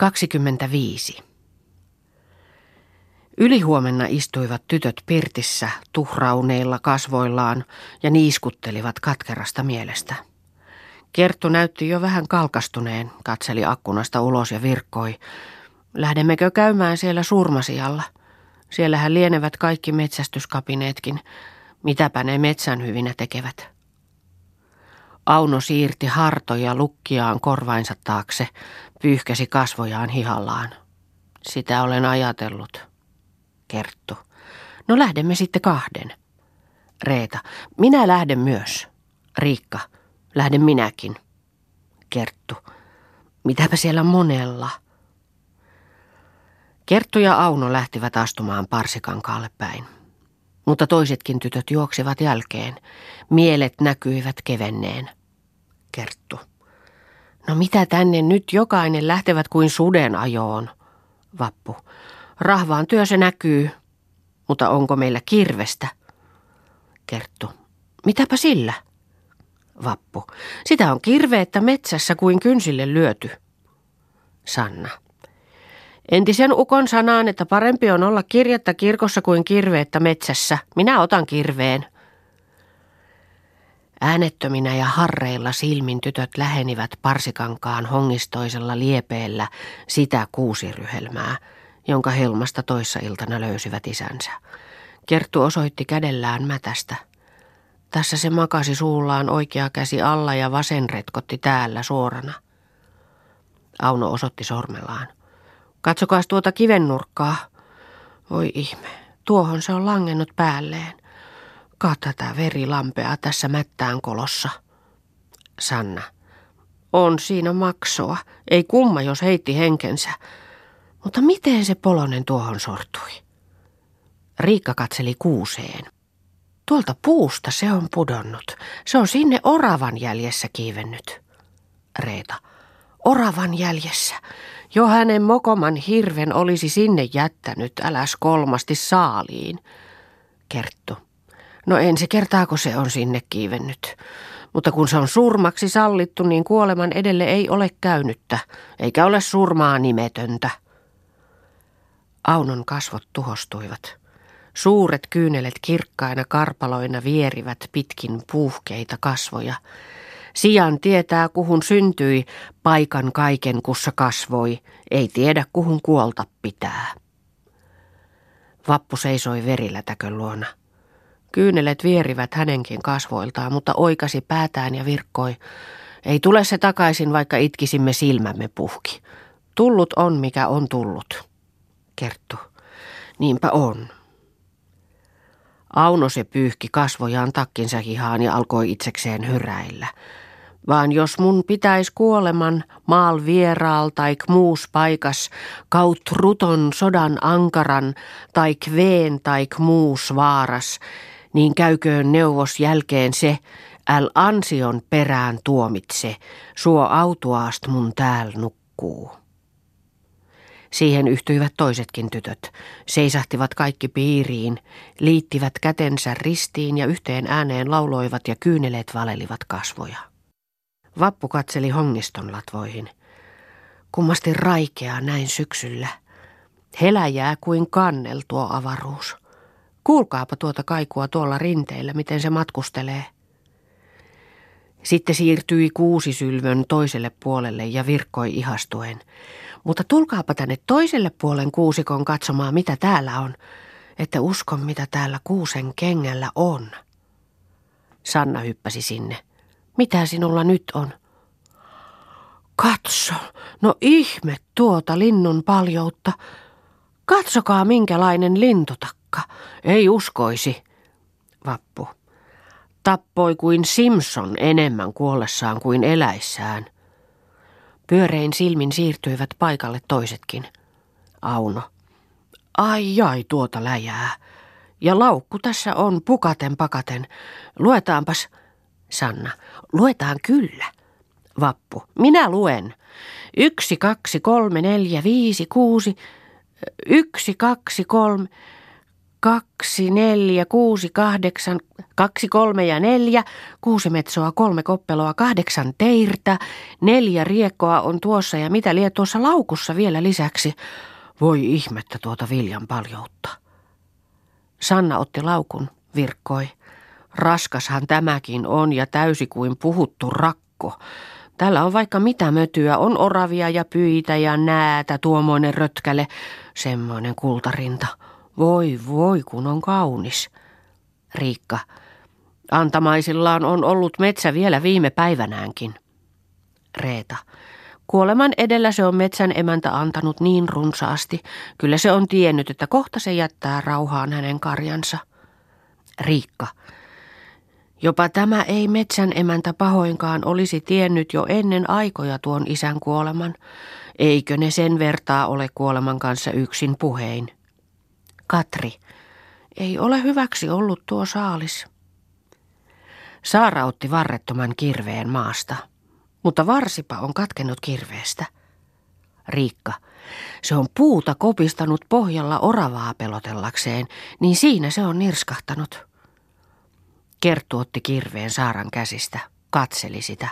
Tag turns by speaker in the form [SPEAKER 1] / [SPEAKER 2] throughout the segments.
[SPEAKER 1] 25. Ylihuomenna istuivat tytöt pirtissä tuhrauneilla kasvoillaan ja niiskuttelivat katkerasta mielestä. Kerttu näytti jo vähän kalkastuneen, katseli akkunasta ulos ja virkkoi. Lähdemmekö käymään siellä surmasialla? Siellähän lienevät kaikki metsästyskapineetkin. Mitäpä ne metsän hyvinä tekevät? Auno siirti hartoja lukkiaan korvainsa taakse, pyyhkäsi kasvojaan hihallaan. Sitä olen ajatellut. Kerttu. No lähdemme sitten kahden. Reeta. Minä lähden myös. Riikka. Lähden minäkin. Kerttu. Mitäpä siellä monella? Kerttu ja Auno lähtivät astumaan parsikankaalle päin. Mutta toisetkin tytöt juoksivat jälkeen. Mielet näkyivät kevenneen. Kerttu. No mitä tänne nyt jokainen lähtevät kuin suden ajoon? Vappu. Rahvaan työ se näkyy. Mutta onko meillä kirvestä? Kerttu. Mitäpä sillä? Vappu. Sitä on kirveettä metsässä kuin kynsille lyöty. Sanna. Entisen ukon sanaan, että parempi on olla kirjatta kirkossa kuin kirveettä metsässä. Minä otan kirveen. Äänettöminä ja harreilla silmin tytöt lähenivät parsikankaan hongistoisella liepeellä sitä kuusiryhelmää, jonka helmasta toissa iltana löysivät isänsä. Kerttu osoitti kädellään mätästä. Tässä se makasi suullaan oikea käsi alla ja vasen retkotti täällä suorana. Auno osoitti sormellaan. Katsokaa tuota kivennurkkaa. Oi ihme, tuohon se on langennut päälleen. Kaa tätä verilampea tässä mättään kolossa. Sanna. On siinä maksoa. Ei kumma, jos heitti henkensä. Mutta miten se polonen tuohon sortui? Riikka katseli kuuseen. Tuolta puusta se on pudonnut. Se on sinne oravan jäljessä kiivennyt. Reeta. Oravan jäljessä. Jo hänen mokoman hirven olisi sinne jättänyt, äläs kolmasti saaliin. Kerttu. No ensi kertaako se on sinne kiivennyt. Mutta kun se on surmaksi sallittu, niin kuoleman edelle ei ole käynyttä, eikä ole surmaa nimetöntä. Aunon kasvot tuhostuivat. Suuret kyynelet kirkkaina karpaloina vierivät pitkin puuhkeita kasvoja. Sian tietää, kuhun syntyi, paikan kaiken kussa kasvoi, ei tiedä kuhun kuolta pitää. Vappu seisoi verilätäkön luona. Kyynelet vierivät hänenkin kasvoiltaan, mutta oikasi päätään ja virkkoi. Ei tule se takaisin, vaikka itkisimme silmämme puhki. Tullut on, mikä on tullut. Kerttu. Niinpä on. Auno se pyyhki kasvojaan takkinsa hihaan ja alkoi itsekseen hyräillä. Vaan jos mun pitäis kuoleman maal vieraal taik muus paikas, kaut ruton sodan ankaran, taik veen taik muus vaaras, niin käyköön neuvos jälkeen se, äl ansion perään tuomitse, suo autuaast mun tääl nukkuu. Siihen yhtyivät toisetkin tytöt, seisahtivat kaikki piiriin, liittivät kätensä ristiin ja yhteen ääneen lauloivat ja kyyneleet valelivat kasvoja. Vappu katseli hongiston latvoihin. Kummasti raikeaa näin syksyllä. Heläjää kuin kannel tuo avaruus. Kuulkaapa tuota kaikua tuolla rinteillä, miten se matkustelee. Sitten siirtyi kuusisylvön toiselle puolelle ja virkkoi ihastuen. Mutta tulkaapa tänne toiselle puolen kuusikon katsomaan, mitä täällä on, että uskon, mitä täällä kuusen kengällä on. Sanna hyppäsi sinne. Mitä sinulla nyt on? Katso, no ihme tuota linnun paljoutta. Katsokaa minkälainen lintutakka. Ei uskoisi. Vappu. Tappoi kuin Simpson enemmän kuollessaan kuin eläissään. Pyörein silmin siirtyivät paikalle toisetkin. Auno. Ai ai tuota läjää. Ja laukku tässä on pukaten pakaten. Luetaanpas. Sanna. Luetaan kyllä. Vappu. Minä luen. Yksi, kaksi, kolme, neljä, viisi, kuusi. Yksi, kaksi, kolme. Kaksi, neljä, kuusi, kahdeksan, kaksi, kolme ja neljä, kuusi metsoa, kolme koppeloa, kahdeksan teirtä, neljä riekkoa on tuossa ja mitä lie tuossa laukussa vielä lisäksi. Voi ihmettä tuota viljan paljoutta. Sanna otti laukun, virkkoi. Raskashan tämäkin on ja täysi kuin puhuttu rakko. Täällä on vaikka mitä mötyä, on oravia ja pyitä ja näätä, tuomoinen rötkäle, semmoinen kultarinta. Voi voi, kun on kaunis. Riikka, antamaisillaan on ollut metsä vielä viime päivänäänkin. Reeta, kuoleman edellä se on metsän emäntä antanut niin runsaasti. Kyllä se on tiennyt, että kohta se jättää rauhaan hänen karjansa. Riikka, Jopa tämä ei metsän emäntä pahoinkaan olisi tiennyt jo ennen aikoja tuon isän kuoleman. Eikö ne sen vertaa ole kuoleman kanssa yksin puhein? Katri, ei ole hyväksi ollut tuo saalis. Saara otti varrettoman kirveen maasta, mutta varsipa on katkenut kirveestä. Riikka, se on puuta kopistanut pohjalla oravaa pelotellakseen, niin siinä se on nirskahtanut. Kerttu otti kirveen Saaran käsistä, katseli sitä.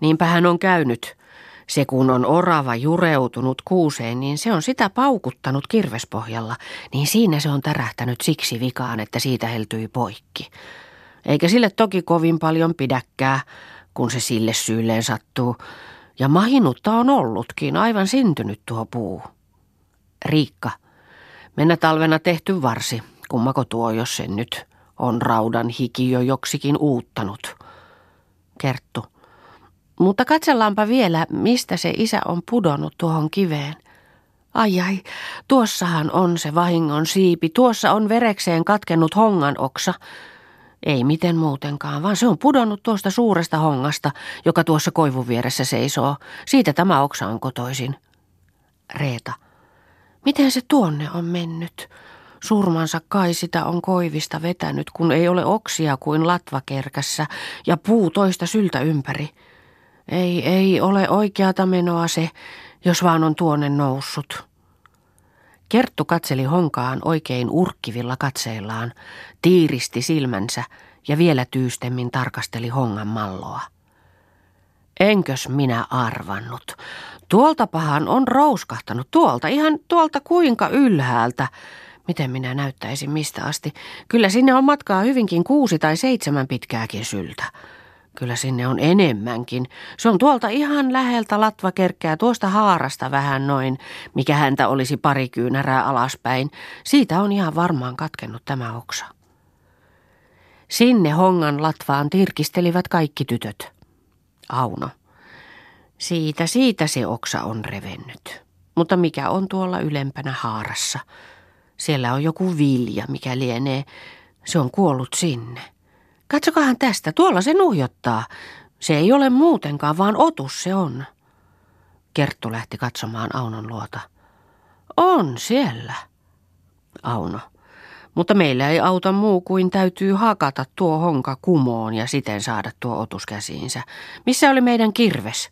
[SPEAKER 1] Niinpä hän on käynyt. Se kun on orava jureutunut kuuseen, niin se on sitä paukuttanut kirvespohjalla, niin siinä se on tärähtänyt siksi vikaan, että siitä heltyi poikki. Eikä sille toki kovin paljon pidäkkää, kun se sille syylleen sattuu. Ja mahinutta on ollutkin, aivan syntynyt tuo puu. Riikka, mennä talvena tehty varsi, kummako tuo jos sen nyt on raudan hiki jo joksikin uuttanut. Kerttu. Mutta katsellaanpa vielä, mistä se isä on pudonnut tuohon kiveen. Ai ai, tuossahan on se vahingon siipi, tuossa on verekseen katkennut hongan oksa. Ei miten muutenkaan, vaan se on pudonnut tuosta suuresta hongasta, joka tuossa koivun vieressä seisoo. Siitä tämä oksa on kotoisin. Reeta. Miten se tuonne on mennyt? Surmansa kai sitä on koivista vetänyt, kun ei ole oksia kuin latvakerkässä ja puu toista syltä ympäri. Ei, ei ole oikeata menoa se, jos vaan on tuonne noussut. Kerttu katseli honkaan oikein urkkivilla katseillaan, tiiristi silmänsä ja vielä tyystemmin tarkasteli hongan malloa. Enkös minä arvannut? Tuoltapahan on rouskahtanut, tuolta, ihan tuolta kuinka ylhäältä. Miten minä näyttäisin mistä asti? Kyllä sinne on matkaa hyvinkin kuusi tai seitsemän pitkääkin syltä. Kyllä sinne on enemmänkin. Se on tuolta ihan läheltä latvakerkkää, tuosta haarasta vähän noin, mikä häntä olisi pari kyynärää alaspäin. Siitä on ihan varmaan katkennut tämä oksa. Sinne hongan latvaan tirkistelivät kaikki tytöt. Auno. Siitä, siitä se oksa on revennyt. Mutta mikä on tuolla ylempänä haarassa? Siellä on joku vilja, mikä lienee. Se on kuollut sinne. Katsokahan tästä, tuolla se nuhjottaa. Se ei ole muutenkaan, vaan otus se on. Kerttu lähti katsomaan Aunon luota. On siellä. Auno. Mutta meillä ei auta muu kuin täytyy hakata tuo honka kumoon ja siten saada tuo otus käsiinsä. Missä oli meidän kirves?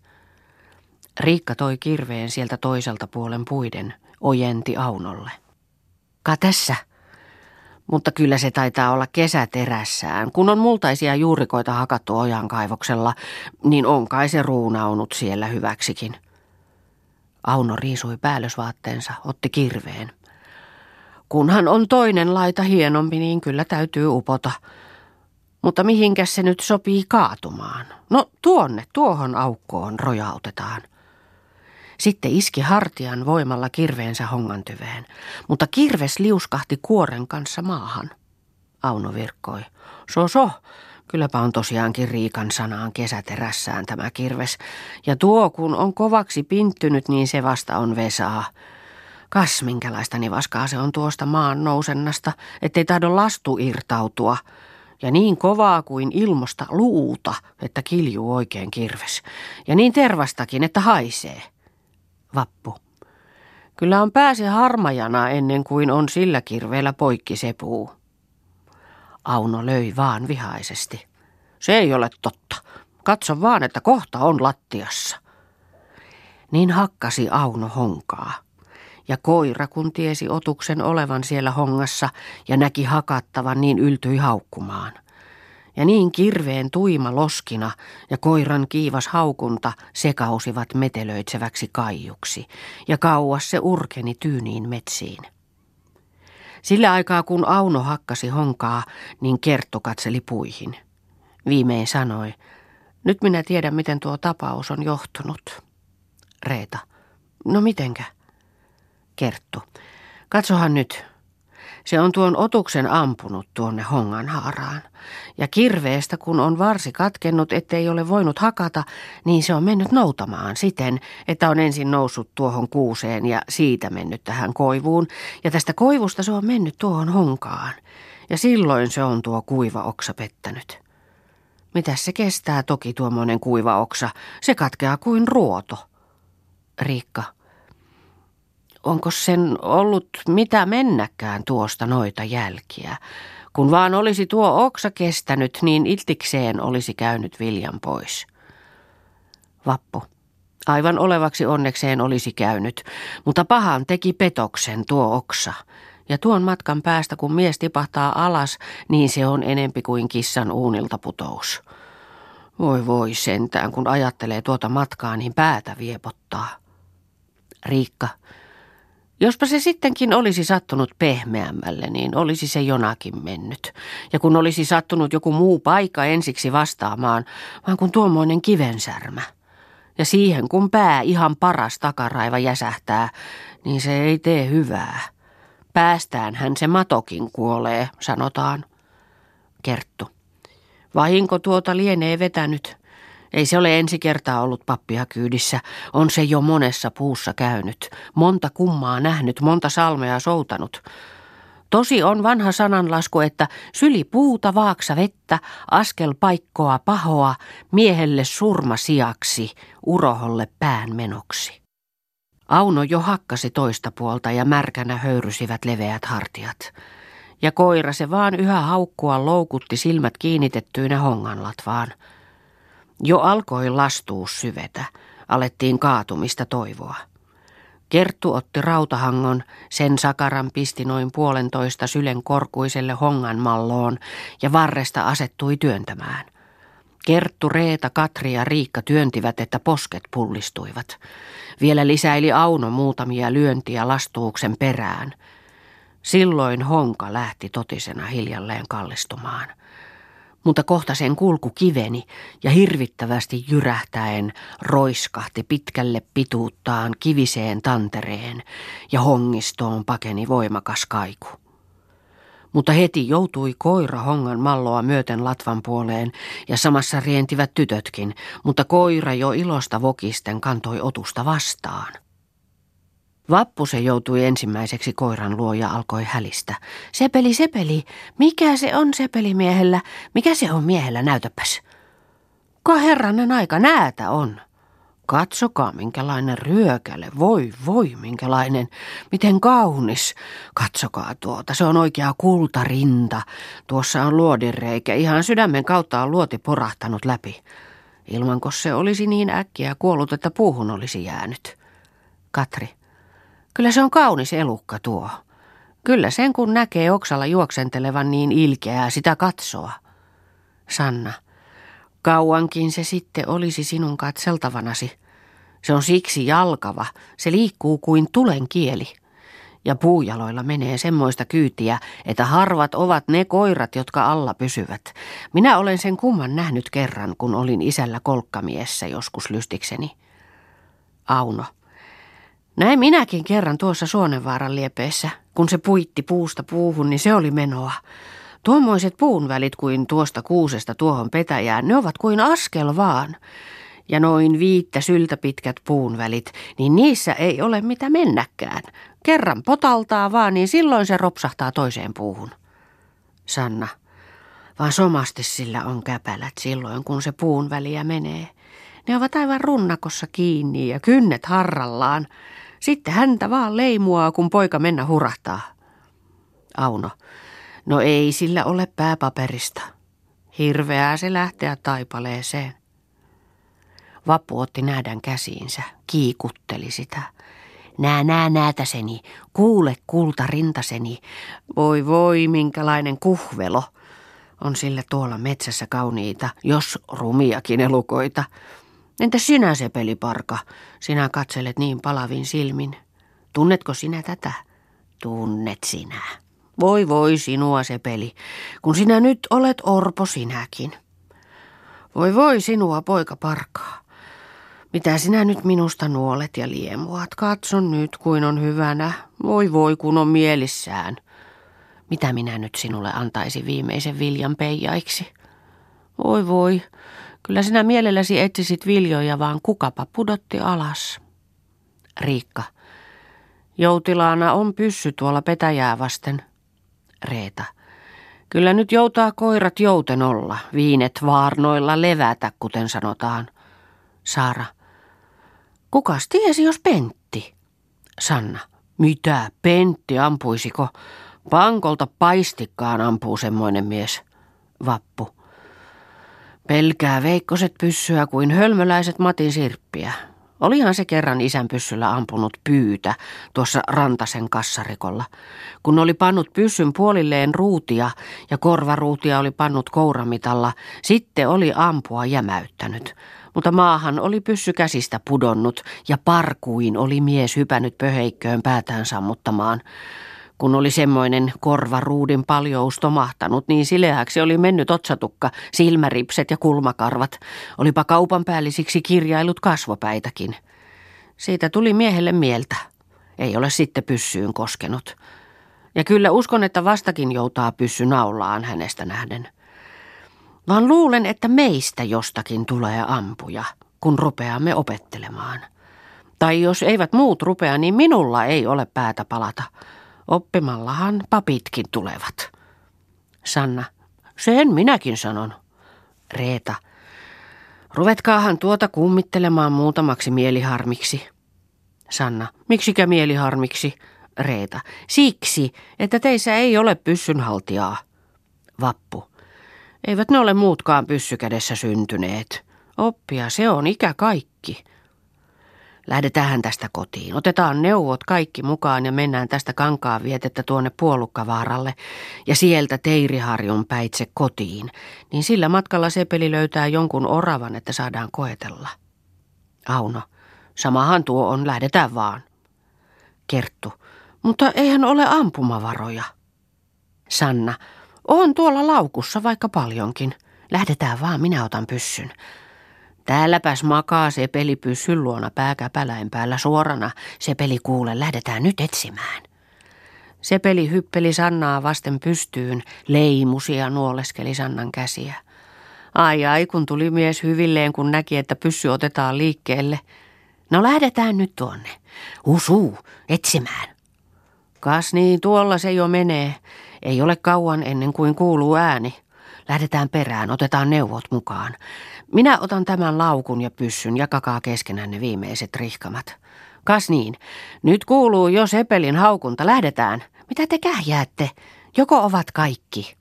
[SPEAKER 1] Riikka toi kirveen sieltä toiselta puolen puiden, ojenti Aunolle. Ka tässä. Mutta kyllä se taitaa olla kesäterässään. Kun on multaisia juurikoita hakattu ojan kaivoksella, niin on kai se ruunaunut siellä hyväksikin. Auno riisui päällysvaatteensa, otti kirveen. Kunhan on toinen laita hienompi, niin kyllä täytyy upota. Mutta mihinkäs se nyt sopii kaatumaan? No tuonne, tuohon aukkoon rojautetaan. Sitten iski hartian voimalla kirveensä hongantyveen, mutta kirves liuskahti kuoren kanssa maahan. Auno virkkoi. So so, kylläpä on tosiaankin Riikan sanaan kesäterässään tämä kirves. Ja tuo kun on kovaksi pinttynyt, niin se vasta on vesaa. Kas, minkälaista nivaskaa se on tuosta maan nousennasta, ettei tahdo lastu irtautua. Ja niin kovaa kuin ilmosta luuta, että kiljuu oikein kirves. Ja niin tervastakin, että haisee. Vappu. Kyllä on pääse harmajana ennen kuin on sillä kirveellä poikki se puu. Auno löi vaan vihaisesti. Se ei ole totta. Katso vaan, että kohta on lattiassa. Niin hakkasi Auno honkaa. Ja koira, kun tiesi otuksen olevan siellä hongassa ja näki hakattavan, niin yltyi haukkumaan. Ja niin kirveen tuima loskina ja koiran kiivas haukunta sekausivat metelöitseväksi kaijuksi, ja kauas se urkeni tyyniin metsiin. Sillä aikaa kun Auno hakkasi honkaa, niin Kerttu katseli puihin. Viimein sanoi, nyt minä tiedän miten tuo tapaus on johtunut. Reeta, no mitenkä? Kerttu, katsohan nyt, se on tuon otuksen ampunut tuonne hongan haaraan. Ja kirveestä, kun on varsi katkennut, ettei ole voinut hakata, niin se on mennyt noutamaan siten, että on ensin noussut tuohon kuuseen ja siitä mennyt tähän koivuun. Ja tästä koivusta se on mennyt tuohon honkaan. Ja silloin se on tuo kuiva oksa pettänyt. Mitäs se kestää toki tuommoinen kuiva oksa? Se katkeaa kuin ruoto. Riikka. Onko sen ollut mitä mennäkään tuosta noita jälkiä? Kun vaan olisi tuo oksa kestänyt, niin iltikseen olisi käynyt viljan pois. Vappu. Aivan olevaksi onnekseen olisi käynyt, mutta pahan teki petoksen tuo oksa. Ja tuon matkan päästä, kun mies tipahtaa alas, niin se on enempi kuin kissan uunilta putous. Voi voi sentään, kun ajattelee tuota matkaa, niin päätä viepottaa. Riikka, Jospa se sittenkin olisi sattunut pehmeämmälle, niin olisi se jonakin mennyt. Ja kun olisi sattunut joku muu paikka ensiksi vastaamaan, vaan kun tuommoinen kivensärmä. Ja siihen kun pää ihan paras takaraiva jäsähtää, niin se ei tee hyvää. Päästään hän se matokin kuolee, sanotaan. Kerttu. Vahinko tuota lienee vetänyt. Ei se ole ensi kertaa ollut pappia kyydissä. On se jo monessa puussa käynyt. Monta kummaa nähnyt, monta salmea soutanut. Tosi on vanha sananlasku, että syli puuta vaaksa vettä, askel paikkoa pahoa, miehelle surma sijaksi, uroholle pään menoksi. Auno jo hakkasi toista puolta ja märkänä höyrysivät leveät hartiat. Ja koira se vaan yhä haukkua loukutti silmät kiinnitettyinä honganlatvaan. Jo alkoi lastuus syvetä, alettiin kaatumista toivoa. Kerttu otti rautahangon, sen sakaran pisti noin puolentoista sylen korkuiselle hongan malloon ja varresta asettui työntämään. Kerttu, Reeta, Katri ja Riikka työntivät, että posket pullistuivat. Vielä lisäili Auno muutamia lyöntiä lastuuksen perään. Silloin honka lähti totisena hiljalleen kallistumaan mutta kohta sen kulku kiveni ja hirvittävästi jyrähtäen roiskahti pitkälle pituuttaan kiviseen tantereen ja hongistoon pakeni voimakas kaiku. Mutta heti joutui koira hongan malloa myöten latvan puoleen ja samassa rientivät tytötkin, mutta koira jo ilosta vokisten kantoi otusta vastaan. Vappu se joutui ensimmäiseksi koiran luo ja alkoi hälistä. Sepeli, sepeli, mikä se on sepelimiehellä? Mikä se on miehellä, näytäpäs. Ka herranen aika, näätä on. Katsokaa, minkälainen ryökäle. Voi, voi, minkälainen. Miten kaunis. Katsokaa tuota, se on oikea kultarinta. Tuossa on luodinreikä. Ihan sydämen kautta on luoti porahtanut läpi. Ilmanko se olisi niin äkkiä kuollut, että puuhun olisi jäänyt. Katri. Kyllä se on kaunis elukka tuo. Kyllä sen kun näkee oksalla juoksentelevan niin ilkeää sitä katsoa. Sanna, kauankin se sitten olisi sinun katseltavanasi. Se on siksi jalkava, se liikkuu kuin tulen kieli. Ja puujaloilla menee semmoista kyytiä, että harvat ovat ne koirat, jotka alla pysyvät. Minä olen sen kumman nähnyt kerran, kun olin isällä kolkkamiessä joskus lystikseni. Auno. Näin minäkin kerran tuossa Suonenvaaran liepeessä. Kun se puitti puusta puuhun, niin se oli menoa. Tuommoiset puunvälit kuin tuosta kuusesta tuohon petäjään, ne ovat kuin askel vaan. Ja noin viittä syltä pitkät puunvälit, niin niissä ei ole mitä mennäkään. Kerran potaltaa vaan, niin silloin se ropsahtaa toiseen puuhun. Sanna, vaan somasti sillä on käpälät silloin, kun se puun väliä menee. Ne ovat aivan runnakossa kiinni ja kynnet harrallaan. Sitten häntä vaan leimuaa, kun poika mennä hurahtaa. Auno. No ei sillä ole pääpaperista. Hirveää se lähteä taipaleeseen. Vappu otti näädän käsiinsä, kiikutteli sitä. Nää nää näätäseni, kuule kulta rintaseni. Voi voi, minkälainen kuhvelo. On sille tuolla metsässä kauniita, jos rumiakin elukoita. Entä sinä, se peliparka? Sinä katselet niin palavin silmin. Tunnetko sinä tätä? Tunnet sinä. Voi voi sinua se peli, kun sinä nyt olet orpo sinäkin. Voi voi sinua poika parkaa. Mitä sinä nyt minusta nuolet ja liemuat? Katson nyt, kuin on hyvänä. Voi voi, kun on mielissään. Mitä minä nyt sinulle antaisin viimeisen viljan peijaiksi? Voi voi, kyllä sinä mielelläsi etsisit viljoja, vaan kukapa pudotti alas. Riikka. Joutilaana on pyssy tuolla petäjää vasten. Reeta. Kyllä nyt joutaa koirat jouten olla, viinet vaarnoilla levätä, kuten sanotaan. Saara. Kukas tiesi, jos Pentti? Sanna. Mitä, Pentti ampuisiko? Pankolta paistikkaan ampuu semmoinen mies. Vappu. Pelkää veikkoset pyssyä kuin hölmöläiset Matin sirppiä. Olihan se kerran isän pyssyllä ampunut pyytä tuossa Rantasen kassarikolla. Kun oli pannut pyssyn puolilleen ruutia ja korvaruutia oli pannut kouramitalla, sitten oli ampua jämäyttänyt. Mutta maahan oli pyssy käsistä pudonnut ja parkuin oli mies hypännyt pöheikköön päätään sammuttamaan. Kun oli semmoinen korvaruudin paljous tomahtanut, niin sileäksi oli mennyt otsatukka, silmäripset ja kulmakarvat. Olipa kaupan päällisiksi kirjailut kasvopäitäkin. Siitä tuli miehelle mieltä. Ei ole sitten pyssyyn koskenut. Ja kyllä uskon, että vastakin joutaa pyssy naulaan hänestä nähden. Vaan luulen, että meistä jostakin tulee ampuja, kun rupeamme opettelemaan. Tai jos eivät muut rupea, niin minulla ei ole päätä palata. Oppimallahan papitkin tulevat. Sanna. Sen minäkin sanon. Reeta. Ruvetkaahan tuota kummittelemaan muutamaksi mieliharmiksi. Sanna. Miksikä mieliharmiksi? Reeta. Siksi, että teissä ei ole pyssynhaltijaa. Vappu. Eivät ne ole muutkaan pyssykädessä syntyneet. Oppia se on ikä kaikki. Lähdetään tästä kotiin. Otetaan neuvot kaikki mukaan ja mennään tästä kankaan vietettä tuonne Puolukkavaaralle ja sieltä Teiriharjun päitse kotiin. Niin sillä matkalla Sepeli löytää jonkun oravan, että saadaan koetella. Auno, samahan tuo on, lähdetään vaan. Kerttu, mutta eihän ole ampumavaroja. Sanna, on tuolla laukussa vaikka paljonkin. Lähdetään vaan, minä otan pyssyn. Täälläpäs makaa se peli pyssyn luona pääkäpäläin päällä suorana. Se peli kuule, lähdetään nyt etsimään. Se peli hyppeli Sannaa vasten pystyyn, leimusi ja nuoleskeli Sannan käsiä. Ai ai, kun tuli mies hyvilleen, kun näki, että pyssy otetaan liikkeelle. No lähdetään nyt tuonne. Usuu, etsimään. Kas niin, tuolla se jo menee. Ei ole kauan ennen kuin kuuluu ääni. Lähdetään perään, otetaan neuvot mukaan. Minä otan tämän laukun ja pyssyn, jakakaa keskenään ne viimeiset rihkamat. Kas niin, nyt kuuluu jo Sepelin haukunta, lähdetään. Mitä te kähjäätte? Joko ovat kaikki?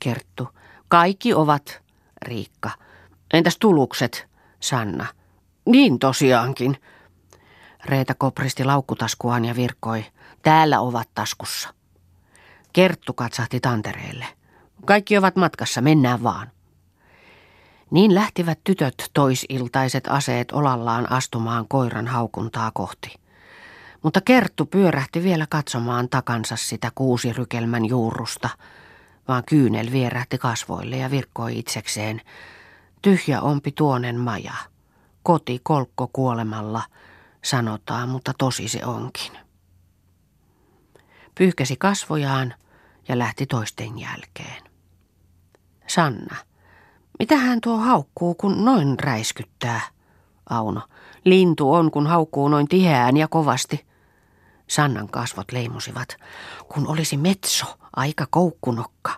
[SPEAKER 1] Kerttu. Kaikki ovat. Riikka. Entäs tulukset? Sanna. Niin tosiaankin. Reeta kopristi laukkutaskuaan ja virkkoi. Täällä ovat taskussa. Kerttu katsahti tantereelle. Kaikki ovat matkassa, mennään vaan. Niin lähtivät tytöt toisiltaiset aseet olallaan astumaan koiran haukuntaa kohti. Mutta Kerttu pyörähti vielä katsomaan takansa sitä kuusirykelmän juurusta, vaan kyynel vierähti kasvoille ja virkkoi itsekseen. Tyhjä ompi tuonen maja. Koti kolkko kuolemalla, sanotaan, mutta tosi se onkin. Pyyhkäsi kasvojaan ja lähti toisten jälkeen. Sanna. Mitä hän tuo haukkuu, kun noin räiskyttää? Auno. Lintu on, kun haukkuu noin tiheään ja kovasti. Sannan kasvot leimusivat. Kun olisi metso, aika koukkunokka.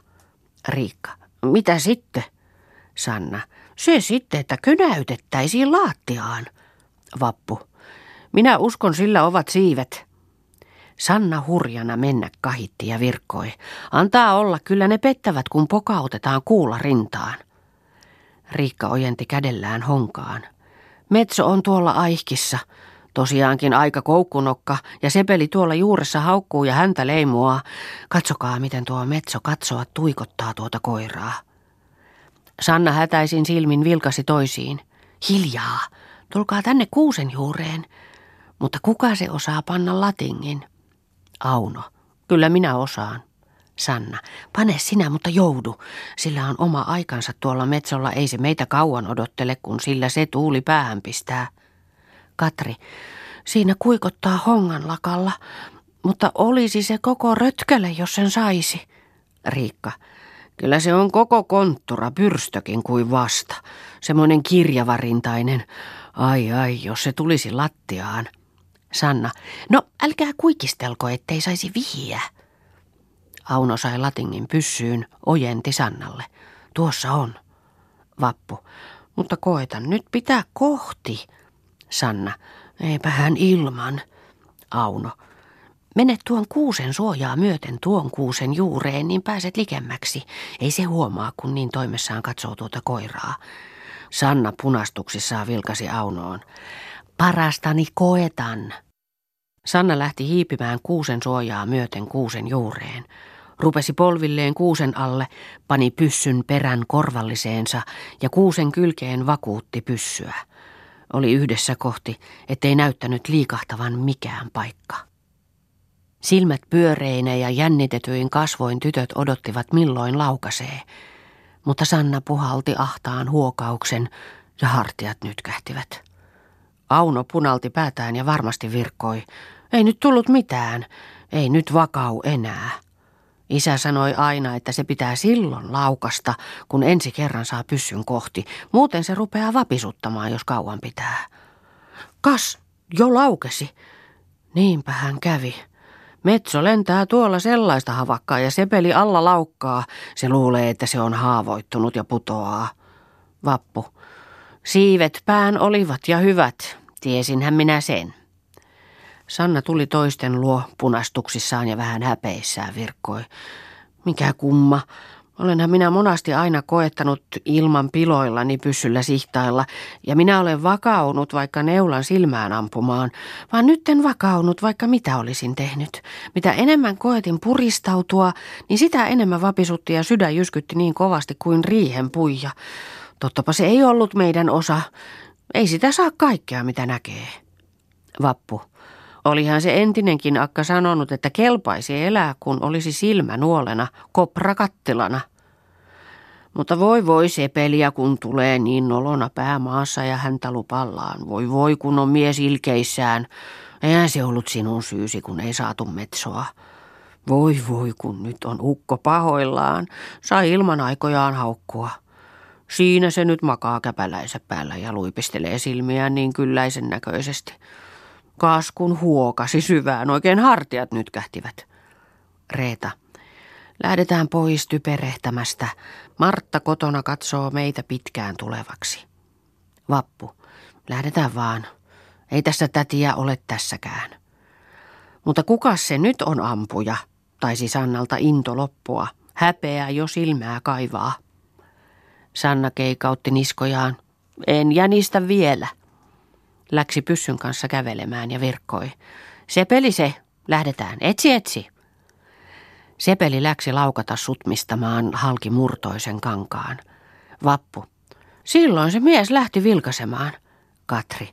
[SPEAKER 1] Riikka. Mitä sitten? Sanna. Se sitten, että könäytettäisiin laattiaan. Vappu. Minä uskon, sillä ovat siivet. Sanna hurjana mennä kahitti ja virkkoi. Antaa olla, kyllä ne pettävät, kun pokautetaan kuulla rintaan. Riikka ojenti kädellään honkaan. Metso on tuolla aihkissa. Tosiaankin aika koukkunokka ja sepeli tuolla juuressa haukkuu ja häntä leimua. Katsokaa, miten tuo metso katsoa tuikottaa tuota koiraa. Sanna hätäisin silmin vilkasi toisiin. Hiljaa, tulkaa tänne kuusen juureen. Mutta kuka se osaa panna latingin? Auno, kyllä minä osaan. Sanna, pane sinä, mutta joudu. Sillä on oma aikansa tuolla metsolla, ei se meitä kauan odottele, kun sillä se tuuli päähän pistää. Katri, siinä kuikottaa hongan lakalla, mutta olisi se koko rötkäle, jos sen saisi. Riikka, kyllä se on koko konttura, pyrstökin kuin vasta. Semmoinen kirjavarintainen. Ai ai, jos se tulisi lattiaan. Sanna, no älkää kuikistelko, ettei saisi vihiä. Auno sai latingin pyssyyn, ojenti Sannalle. Tuossa on. Vappu. Mutta koetan nyt pitää kohti. Sanna. Eipä hän ilman. Auno. Mene tuon kuusen suojaa myöten tuon kuusen juureen, niin pääset likemmäksi. Ei se huomaa, kun niin toimessaan katsoo tuota koiraa. Sanna punastuksissaan vilkasi Aunoon. Parastani koetan. Sanna lähti hiipimään kuusen suojaa myöten kuusen juureen. Rupesi polvilleen kuusen alle, pani pyssyn perän korvalliseensa ja kuusen kylkeen vakuutti pyssyä. Oli yhdessä kohti, ettei näyttänyt liikahtavan mikään paikka. Silmät pyöreinä ja jännitetyin kasvoin tytöt odottivat milloin laukasee, mutta Sanna puhalti ahtaan huokauksen ja hartiat nytkähtivät. Auno punalti päätään ja varmasti virkkoi. Ei nyt tullut mitään, ei nyt vakau enää. Isä sanoi aina, että se pitää silloin laukasta, kun ensi kerran saa pyssyn kohti. Muuten se rupeaa vapisuttamaan, jos kauan pitää. Kas, jo laukesi. Niinpä hän kävi. Metso lentää tuolla sellaista havakkaa ja sepeli alla laukkaa. Se luulee, että se on haavoittunut ja putoaa. Vappu. Siivet pään olivat ja hyvät. Tiesinhän minä sen. Sanna tuli toisten luo punastuksissaan ja vähän häpeissään virkkoi. Mikä kumma. Olenhan minä monasti aina koettanut ilman piloillani pyssyllä sihtailla, ja minä olen vakaunut vaikka neulan silmään ampumaan, vaan nyt en vakaunut vaikka mitä olisin tehnyt. Mitä enemmän koetin puristautua, niin sitä enemmän vapisutti ja sydän jyskytti niin kovasti kuin riihen puija. Tottapa se ei ollut meidän osa. Ei sitä saa kaikkea, mitä näkee. Vappu. Olihan se entinenkin akka sanonut, että kelpaisi elää, kun olisi silmä nuolena, kopra kattilana. Mutta voi voi sepeliä, kun tulee niin nolona päämaassa ja häntä lupallaan. Voi voi, kun on mies ilkeissään. Eihän se ollut sinun syysi, kun ei saatu metsoa. Voi voi, kun nyt on ukko pahoillaan. Sai ilman aikojaan haukkua. Siinä se nyt makaa käpäläisä päällä ja luipistelee silmiään niin kylläisen näköisesti. Kaskun huokasi syvään, oikein hartiat nyt kähtivät. Reeta. Lähdetään pois typerehtämästä. Martta kotona katsoo meitä pitkään tulevaksi. Vappu. Lähdetään vaan. Ei tässä tätiä ole tässäkään. Mutta kuka se nyt on ampuja? Taisi Sannalta into loppua. Häpeää jo silmää kaivaa. Sanna keikautti niskojaan. En jänistä vielä. Läksi pyssyn kanssa kävelemään ja virkkoi. Sepeli se, lähdetään, etsi etsi. Sepeli läksi laukata sutmistamaan halki murtoisen kankaan. Vappu. Silloin se mies lähti vilkasemaan. Katri.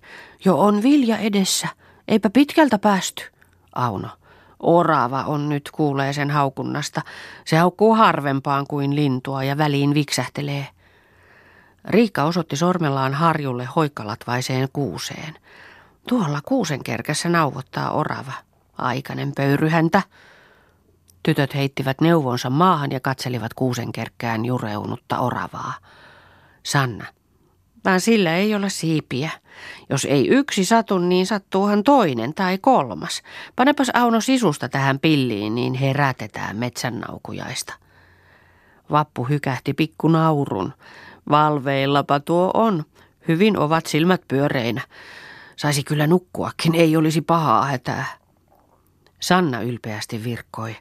[SPEAKER 1] Jo on vilja edessä. Eipä pitkältä päästy. Auno. Orava on nyt kuulee sen haukunnasta. Se haukkuu harvempaan kuin lintua ja väliin viksähtelee. Riikka osoitti sormellaan harjulle hoikkalatvaiseen kuuseen. Tuolla kuusen kerkässä nauvottaa orava. Aikainen pöyryhäntä. Tytöt heittivät neuvonsa maahan ja katselivat kuusen kerkkään jureunutta oravaa. Sanna. Vaan sillä ei ole siipiä. Jos ei yksi satu, niin sattuuhan toinen tai kolmas. Panepas Auno sisusta tähän pilliin, niin herätetään metsännaukujaista. Vappu hykähti pikku naurun. Valveillapa tuo on. Hyvin ovat silmät pyöreinä. Saisi kyllä nukkuakin, ei olisi pahaa hätää. Sanna ylpeästi virkkoi.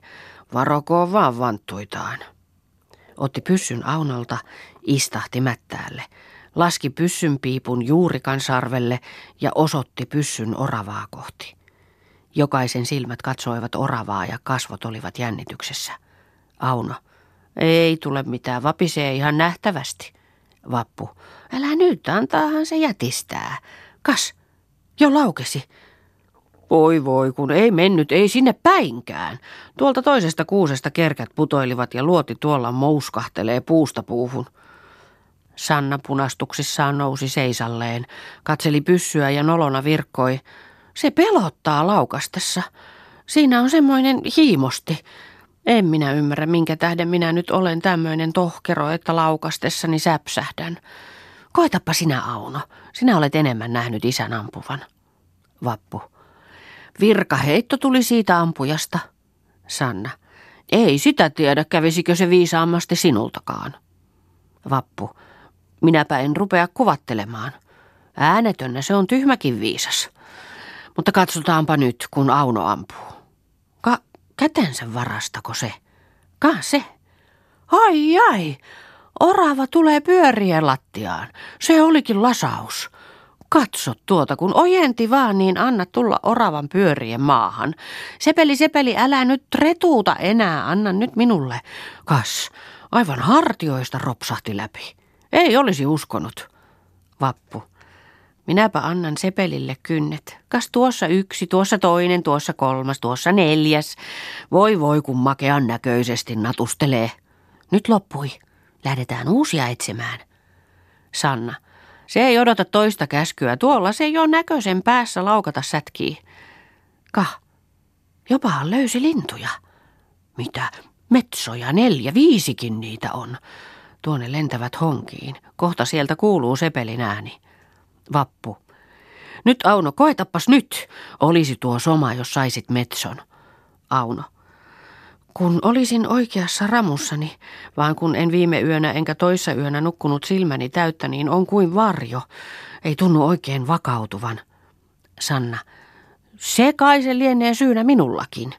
[SPEAKER 1] Varokoon vaan vanttuitaan. Otti pyssyn Aunolta, istahti mättäälle. laski pyssyn piipun juurikan sarvelle ja osoitti pyssyn oravaa kohti. Jokaisen silmät katsoivat oravaa ja kasvot olivat jännityksessä. Auno. Ei tule mitään, vapisee ihan nähtävästi. Vappu. Älä nyt, antaahan se jätistää. Kas, jo laukesi. Voi voi, kun ei mennyt, ei sinne päinkään. Tuolta toisesta kuusesta kerkät putoilivat ja luoti tuolla mouskahtelee puusta puuhun. Sanna punastuksissaan nousi seisalleen, katseli pyssyä ja nolona virkkoi. Se pelottaa laukastessa. Siinä on semmoinen hiimosti. En minä ymmärrä, minkä tähden minä nyt olen tämmöinen tohkero, että laukastessani säpsähdän. Koetappa sinä, Auno. Sinä olet enemmän nähnyt isän ampuvan. Vappu. Virkaheitto tuli siitä ampujasta. Sanna. Ei sitä tiedä, kävisikö se viisaammasti sinultakaan. Vappu. Minäpä en rupea kuvattelemaan. Äänetönnä se on tyhmäkin viisas. Mutta katsotaanpa nyt, kun Auno ampuu. Kätensä varastako se? Ka se. Ai ai, orava tulee pyörien lattiaan. Se olikin lasaus. Katso tuota, kun ojenti vaan, niin anna tulla oravan pyörien maahan. Sepeli, sepeli, älä nyt retuuta enää, anna nyt minulle. Kas, aivan hartioista ropsahti läpi. Ei olisi uskonut. Vappu. Minäpä annan Sepelille kynnet. Kas tuossa yksi, tuossa toinen, tuossa kolmas, tuossa neljäs. Voi voi, kun makean näköisesti natustelee. Nyt loppui. Lähdetään uusia etsimään. Sanna. Se ei odota toista käskyä. Tuolla se jo näköisen päässä laukata sätkii. Kah. Jopahan löysi lintuja. Mitä? Metsoja neljä, viisikin niitä on. Tuonne lentävät honkiin. Kohta sieltä kuuluu sepelin ääni. Vappu. Nyt Auno, koetappas nyt. Olisi tuo soma, jos saisit metson. Auno. Kun olisin oikeassa ramussani, vaan kun en viime yönä enkä toissa yönä nukkunut silmäni täyttä, niin on kuin varjo. Ei tunnu oikein vakautuvan. Sanna. Se kai se lienee syynä minullakin.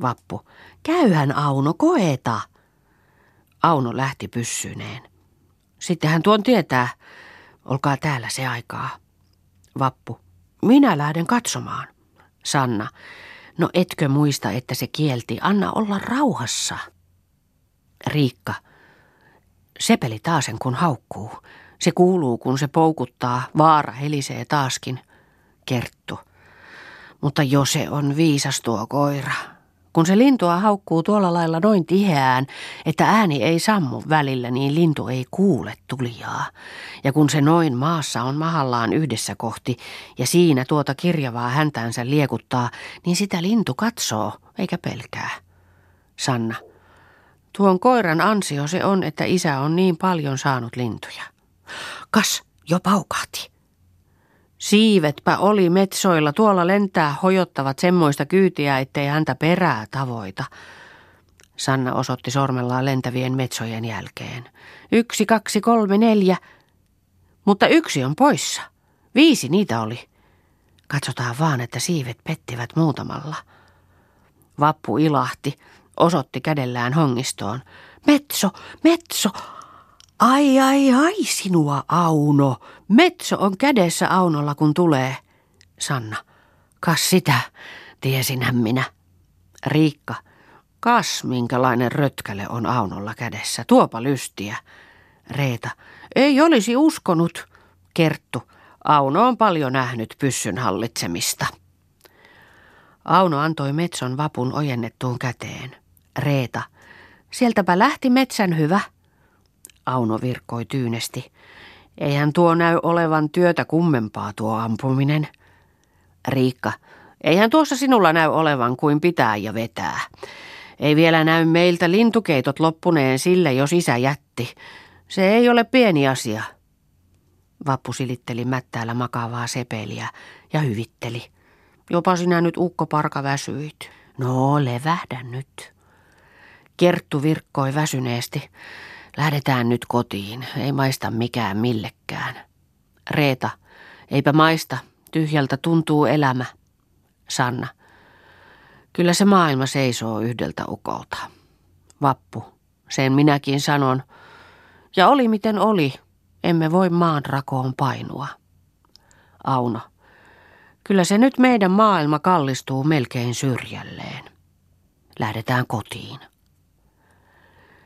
[SPEAKER 1] Vappu. Käyhän Auno, koeta. Auno lähti pyssyneen. Sitten hän tuon tietää. Olkaa täällä se aikaa. Vappu. Minä lähden katsomaan. Sanna. No etkö muista, että se kielti, anna olla rauhassa. Riikka. Sepeli taasen kun haukkuu. Se kuuluu, kun se poukuttaa, vaara helisee taaskin. Kerttu. Mutta jo se on viisas tuo koira. Kun se lintua haukkuu tuolla lailla noin tiheään, että ääni ei sammu välillä, niin lintu ei kuule tulijaa. Ja kun se noin maassa on mahallaan yhdessä kohti ja siinä tuota kirjavaa häntäänsä liekuttaa, niin sitä lintu katsoo eikä pelkää. Sanna. Tuon koiran ansio se on, että isä on niin paljon saanut lintuja. Kas, jo paukahti. Siivetpä oli metsoilla, tuolla lentää hojottavat semmoista kyytiä, ettei häntä perää tavoita. Sanna osoitti sormellaan lentävien metsojen jälkeen. Yksi, kaksi, kolme, neljä. Mutta yksi on poissa. Viisi niitä oli. Katsotaan vaan, että siivet pettivät muutamalla. Vappu ilahti, osoitti kädellään hongistoon. Metso, metso, Ai ai ai sinua Auno. Metso on kädessä Aunolla kun tulee. Sanna. Kas sitä, tiesinhän minä. Riikka. Kas minkälainen rötkäle on Aunolla kädessä. Tuopa lystiä. Reeta. Ei olisi uskonut. Kerttu. Auno on paljon nähnyt pyssyn hallitsemista. Auno antoi Metson vapun ojennettuun käteen. Reeta. Sieltäpä lähti metsän hyvä. Auno virkkoi tyynesti. Eihän tuo näy olevan työtä kummempaa tuo ampuminen. Riikka, eihän tuossa sinulla näy olevan kuin pitää ja vetää. Ei vielä näy meiltä lintukeitot loppuneen sille, jos isä jätti. Se ei ole pieni asia. Vappu silitteli mättäällä makaavaa sepeliä ja hyvitteli. Jopa sinä nyt ukko parka väsyit. No, levähdä nyt. Kerttu virkkoi väsyneesti. Lähdetään nyt kotiin, ei maista mikään millekään. Reeta, eipä maista, tyhjältä tuntuu elämä. Sanna, kyllä se maailma seisoo yhdeltä ukolta. Vappu, sen minäkin sanon. Ja oli miten oli, Emme voi maan rakoon painua. Auno, kyllä se nyt meidän maailma kallistuu melkein syrjälleen. Lähdetään kotiin.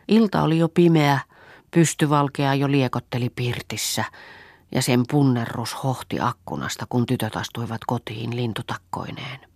[SPEAKER 1] Ilta oli jo pimeä, pystyvalkea jo liekotteli pirtissä ja sen punnerrus hohti akkunasta, kun tytöt astuivat kotiin lintutakkoineen.